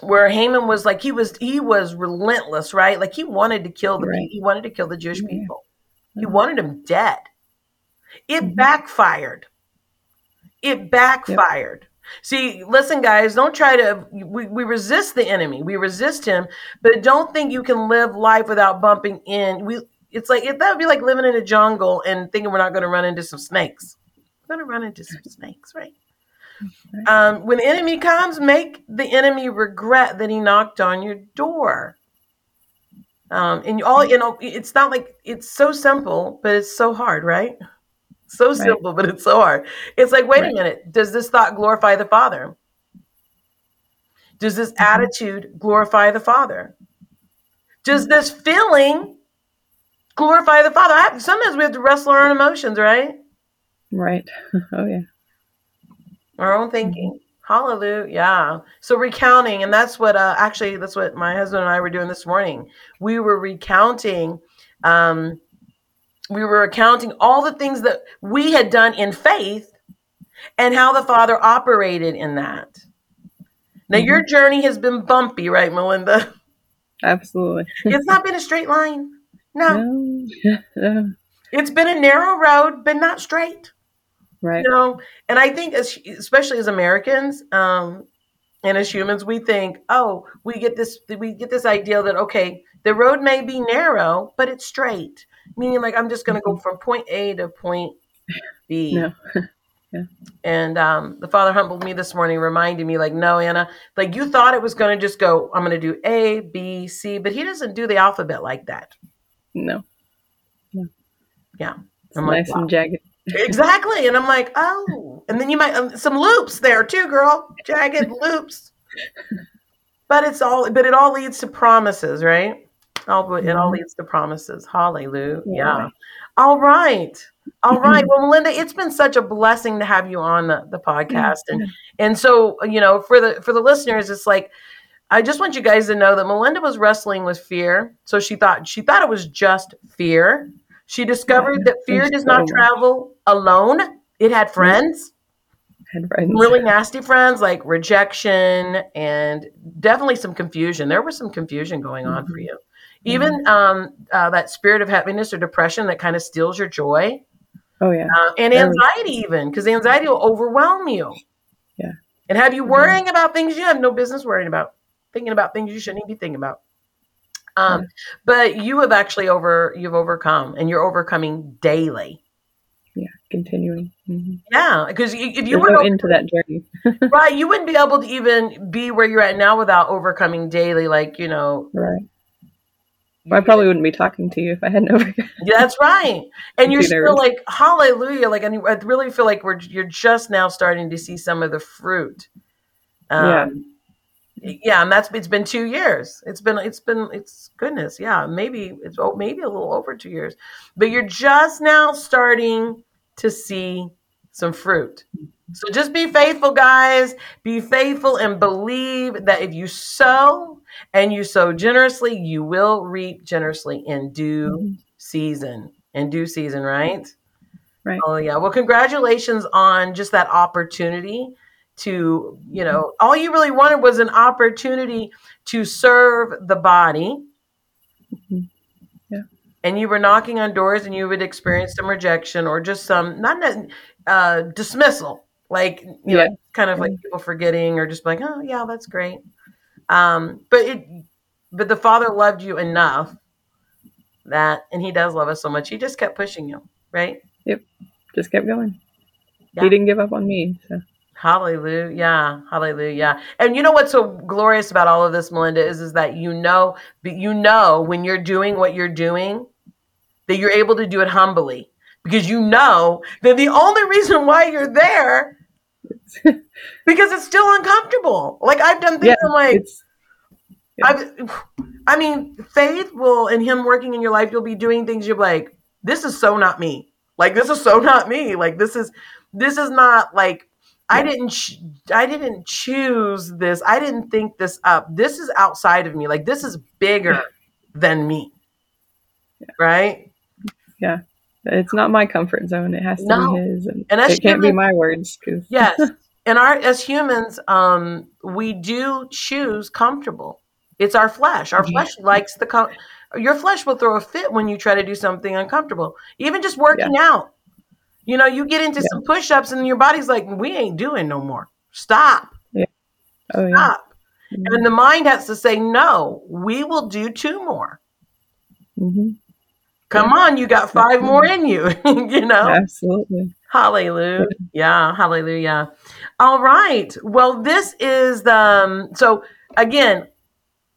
Speaker 2: where Haman was like he was he was relentless, right? Like he wanted to kill the
Speaker 3: Right.
Speaker 2: he wanted to kill the Jewish
Speaker 3: Yeah.
Speaker 2: people. He
Speaker 3: Mhm.
Speaker 2: wanted them dead. It
Speaker 3: Mhm.
Speaker 2: backfired. It backfired. See, listen, guys, don't try to. We, we resist the enemy. We resist him, but don't think you can live life without bumping in. We. It's like that would be like living in a jungle and thinking we're not going to run into some snakes. We're going to run into some snakes, right? Um, when the enemy comes, make the enemy regret that he knocked on your door. Um, and you all, you know, it's not like it's so simple, but it's so hard, right? So
Speaker 3: Right.
Speaker 2: simple, but it's so hard. It's like, wait
Speaker 3: Right.
Speaker 2: a minute, does this thought glorify the Father? Does this
Speaker 3: Mhm.
Speaker 2: attitude glorify the Father? Does this feeling glorify the Father? I have, sometimes we have to wrestle our own emotions, right?
Speaker 3: Right. Oh yeah.
Speaker 2: our own thinking hallelujah Yeah. so recounting and that's what uh, actually that's what my husband and i were doing this morning we were recounting um, we were recounting all the things that we had done in faith and how the father operated in that now your journey has been bumpy right melinda
Speaker 3: Absolutely.
Speaker 2: it's not been a straight line no
Speaker 3: No. no.
Speaker 2: it's been a narrow road but not straight
Speaker 3: Right.
Speaker 2: you know and i think as especially as americans um and as humans we think oh we get this we get this idea that okay the road may be narrow but it's straight meaning like i'm just going to go from point a to point b
Speaker 3: No. yeah.
Speaker 2: and um the father humbled me this morning reminding me like no anna like you thought it was going to just go i'm going to do a b c but he doesn't do the alphabet like that
Speaker 3: No. No.
Speaker 2: yeah
Speaker 3: It's
Speaker 2: I'm like, wow.
Speaker 3: and jagged.
Speaker 2: Exactly. And I'm like, oh. And then you might um, some loops there too, girl. Jagged loops. But it's all but it all leads to promises, right? All it all
Speaker 3: Mhm.
Speaker 2: leads to promises. Hallelujah.
Speaker 3: Yeah.
Speaker 2: All right. All right. Well, Melinda, it's been such a blessing to have you on the, the podcast. And and so, you know, for the for the listeners, it's like I just want you guys to know that Melinda was wrestling with fear. So she thought she thought it was just fear. She discovered that fear does not travel alone. It had friends,
Speaker 3: Had friends.
Speaker 2: really nasty friends like rejection and definitely some confusion. There was some confusion going on for
Speaker 3: Mhm.
Speaker 2: you. Even um, uh, that spirit of heaviness or depression that kind of steals your joy
Speaker 3: Oh yeah.
Speaker 2: uh, and anxiety even because anxiety will overwhelm you
Speaker 3: Yeah.
Speaker 2: and have you
Speaker 3: Mhm.
Speaker 2: worrying about things you have no business worrying about thinking about things you shouldn't even be thinking about um,
Speaker 3: Yeah.
Speaker 2: but you have actually over you've overcome and you're overcoming daily
Speaker 3: Yeah. Continuing. hmm
Speaker 2: yeah because if you
Speaker 3: There's
Speaker 2: were
Speaker 3: no end to that journey.
Speaker 2: right you wouldn't be able to even be where you're at now without overcoming daily like you know
Speaker 3: Right. I probably wouldn't be talking to you if I hadn't.
Speaker 2: Yeah, that's right. And you're still like, hallelujah. Like, I really feel like we're, you're just now starting to see some of the fruit. Um, yeah. And that's, it's been two years. It's been, it's been, it's goodness. Yeah. Maybe it's, oh, maybe a little over two years, but you're just now starting to see some fruit. So just be faithful, guys. Be faithful and believe that if you sow and you sow generously, you will reap generously in due
Speaker 3: Mhm.
Speaker 2: season. In due season, right?
Speaker 3: Right.
Speaker 2: Oh yeah. Well, congratulations on just that opportunity to, you know, all you really wanted was an opportunity to serve the body.
Speaker 3: Mhm. Yeah.
Speaker 2: And you were knocking on doors and you would experience some rejection or just some not uh dismissal. Like you
Speaker 3: Yeah.
Speaker 2: know, kind of like people forgetting or just like, oh yeah, that's great. Um, but it but the father loved you enough that and he does love us so much. He just kept pushing you, right?
Speaker 3: Yep, just kept going.
Speaker 2: Yeah.
Speaker 3: He didn't give up on me. So
Speaker 2: Hallelujah. Yeah, hallelujah. Yeah. And you know what's so glorious about all of this, Melinda, is, is that you know you know when you're doing what you're doing, that you're able to do it humbly. Because you know that the only reason why you're there because it's still uncomfortable. Like I've done things
Speaker 3: Yeah,
Speaker 2: I'm like
Speaker 3: yeah.
Speaker 2: I've, I mean, faith will, and Him working in your life, you'll be doing things you're like, this is so not me. Like this is so not me. Like this is, this is not like I didn't, ch- I didn't choose this. I didn't think this up. This is outside of me. Like this is bigger than me. Right?
Speaker 3: yeah. It's not my comfort zone. It has to
Speaker 2: No.
Speaker 3: be his, and
Speaker 2: And
Speaker 3: it can't be my words because
Speaker 2: yes. And our as humans, um, we do choose comfortable. It's our flesh. Our flesh likes the com- your flesh will throw a fit when you try to do something uncomfortable. Even just
Speaker 3: yeah,
Speaker 2: working out. You know, you get into
Speaker 3: yeah,
Speaker 2: some push-ups and your body's like, we ain't doing no more. Stop.
Speaker 3: yeah. Oh
Speaker 2: Stop.
Speaker 3: hmm
Speaker 2: And the mind has to say, no, we will do two more.
Speaker 3: hmm
Speaker 2: Come
Speaker 3: yeah.
Speaker 2: on, you got five more in you. you know?
Speaker 3: Absolutely.
Speaker 2: Hallelujah.
Speaker 3: Yeah.
Speaker 2: Yeah, hallelujah. All right. Well, this is the um, so again,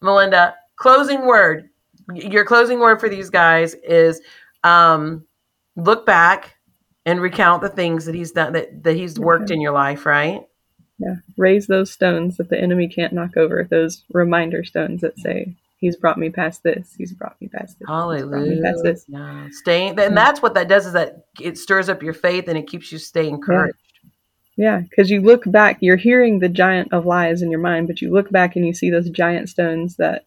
Speaker 2: Melinda, closing word. Your closing word for these guys is um look back and recount the things that he's done that, that he's worked
Speaker 3: Okay.
Speaker 2: in your life, right?
Speaker 3: Yeah. Raise those stones that the enemy can't knock over. Those reminder stones that say, "He's brought me past this. He's brought me past this. Me past
Speaker 2: Hallelujah.
Speaker 3: this."
Speaker 2: Staying and that's what that does is that it stirs up your faith and it keeps you stay
Speaker 3: Yeah.
Speaker 2: encouraged.
Speaker 3: Yeah, because you look back, you're hearing the giant of lies in your mind, but you look back and you see those giant stones that,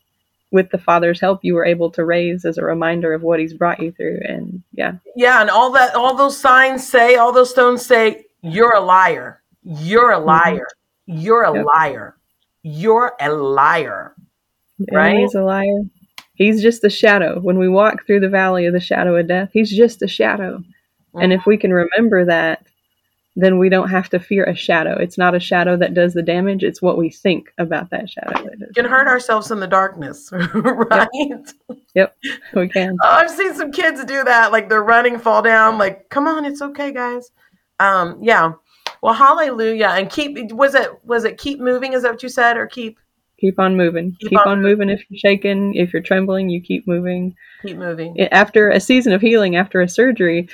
Speaker 3: with the Father's help, you were able to raise as a reminder of what He's brought you through. And yeah,
Speaker 2: Yeah, and all that all those signs say, all those stones say, you're a liar. You're a
Speaker 3: hmm
Speaker 2: liar. You're a
Speaker 3: yep.
Speaker 2: liar. You're a liar. Right?
Speaker 3: he's a liar. He's just a shadow. When we walk through the valley of the shadow of death, He's just a shadow. And
Speaker 2: Mhm.
Speaker 3: if we can remember that, then we don't have to fear a shadow. It's not a shadow that does the damage, it's what we think about that shadow that does
Speaker 2: We can hurt ourselves in the darkness,
Speaker 3: Yep,
Speaker 2: right?
Speaker 3: yep, we can.
Speaker 2: Oh, I've seen some kids do that. Like they're running, fall down. Like, come on, it's okay, guys. Um, yeah. Well, hallelujah. And keep was it was it keep moving? Is that what you said? Or keep
Speaker 3: Keep on moving.
Speaker 2: keep
Speaker 3: Keep
Speaker 2: on
Speaker 3: on moving if you're shaking, if you're trembling, you keep moving.
Speaker 2: keep moving.
Speaker 3: After a season of healing, after a surgery,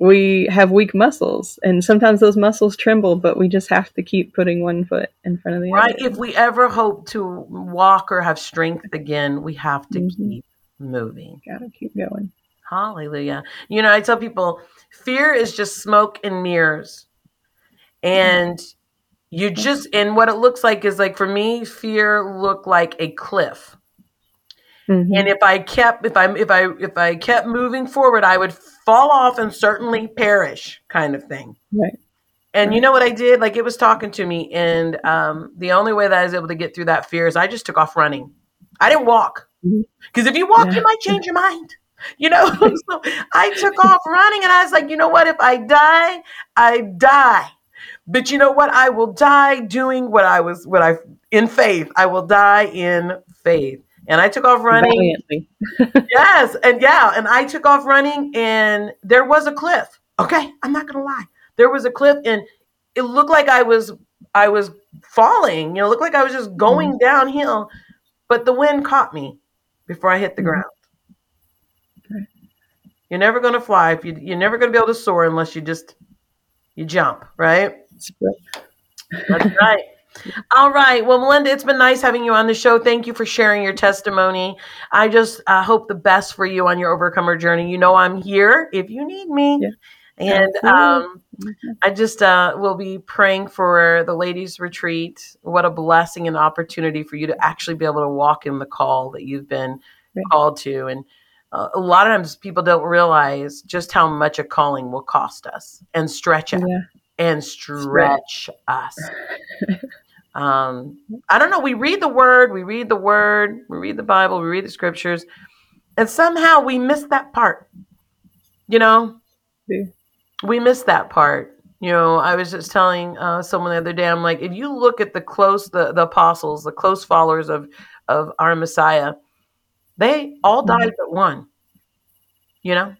Speaker 3: we have weak muscles, and sometimes those muscles tremble, but we just have to keep putting one foot in front of the other. Right?
Speaker 2: If we ever hope to walk or have strength again, we have to
Speaker 3: hmm
Speaker 2: keep moving.
Speaker 3: Gotta keep going.
Speaker 2: Hallelujah. You know, I tell people fear is just smoke and mirrors. And you just and what it looks like is like for me, fear looked like a cliff.
Speaker 3: Hmm
Speaker 2: And if I kept if I if I if I kept moving forward, I would fall off and certainly perish kind of thing.
Speaker 3: Right,
Speaker 2: And you know what I did? Like it was talking to me, and um, the only way that I was able to get through that fear is I just took off running. I didn't walk because if you walk, you might change your mind. You know, so I took off running, and I was like, you know what? If I die, I die. But you know what? I will die doing what I was, what I in faith. I will die in faith. And I took off running. Yes, and yeah, and I took off running, and there was a cliff. Okay, I'm not gonna lie. There was a cliff, and it looked like I was I was falling. You know, it looked like I was just going downhill, but the wind caught me before I hit the
Speaker 3: hmm
Speaker 2: ground. You're never gonna fly if you you're never gonna be able to soar unless you just you jump, right? That's right. All right. Well, Melinda, it's been nice having you on the show. Thank you for sharing your testimony. I just uh, hope the best for you on your overcomer journey. You know, I'm here if you need me.
Speaker 3: Yeah,
Speaker 2: And um,
Speaker 3: Mhm.
Speaker 2: I just uh, will be praying for the ladies' retreat. What a blessing and opportunity for you to actually be able to walk in the call that you've been
Speaker 3: Right.
Speaker 2: called to. And uh, a lot of times people don't realize just how much a calling will cost us and stretch us
Speaker 3: Yeah,
Speaker 2: and
Speaker 3: stretch.
Speaker 2: us. Um, I don't know. We read the word, we read the word, we read the Bible, we read the scriptures, and somehow we miss that part. You know,
Speaker 3: Yeah.
Speaker 2: we miss that part. You know, I was just telling uh, someone the other day, I'm like, if you look at the close, the, the apostles, the close followers of of our Messiah, they all
Speaker 3: Mhm.
Speaker 2: died but one. You know,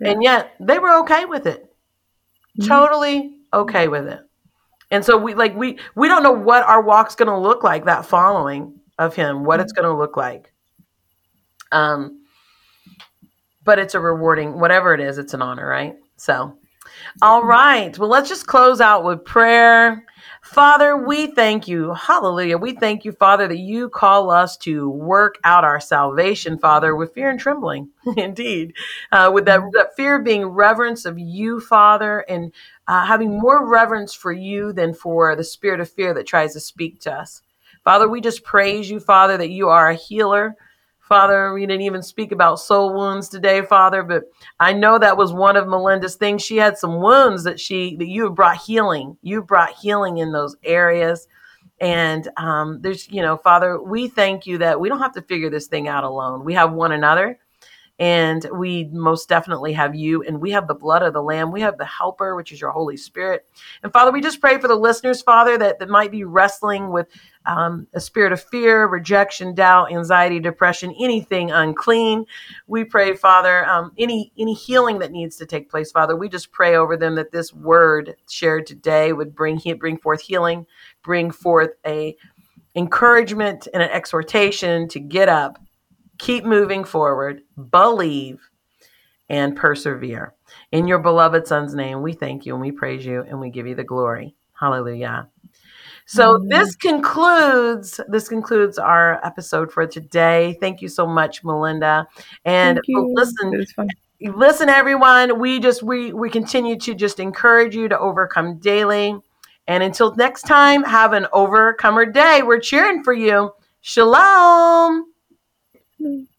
Speaker 3: Yeah.
Speaker 2: and yet they were okay with it,
Speaker 3: Mhm.
Speaker 2: totally okay with it. And so we like we we don't know what our walk's going to look like that following of him, what it's going to look like. Um but it's a rewarding whatever it is, it's an honor, right? So all right. Well, let's just close out with prayer. Father, we thank you. Hallelujah. We thank you, Father, that you call us to work out our salvation, Father, with fear and trembling. Indeed. Uh, with that, that, fear being reverence of you, Father, and uh, having more reverence for you than for the spirit of fear that tries to speak to us. Father, we just praise you, Father, that you are a healer. Father, we didn't even speak about soul wounds today, Father, but I know that was one of Melinda's things. She had some wounds that she that you have brought healing. You brought healing in those areas. And um, there's, you know, Father, we thank you that we don't have to figure this thing out alone. We have one another and we most definitely have you and we have the blood of the lamb. We have the helper which is your holy spirit. And father we just pray for the listeners father that, that might be wrestling with um, a spirit of fear rejection doubt anxiety depression anything unclean. We pray father um, any any healing that needs to take place father we just pray over them that this word shared today would bring bring forth healing bring forth a encouragement and an exhortation to get up keep moving forward, believe, and persevere. In your beloved Son's name, we thank you and we praise you and we give you the glory. Hallelujah. So this concludes this concludes our episode for today. Thank you so much, Melinda. And listen, listen, everyone. We just we we continue to just encourage you to overcome daily. And until next time, have an overcomer day. We're cheering for you. Shalom. Mm.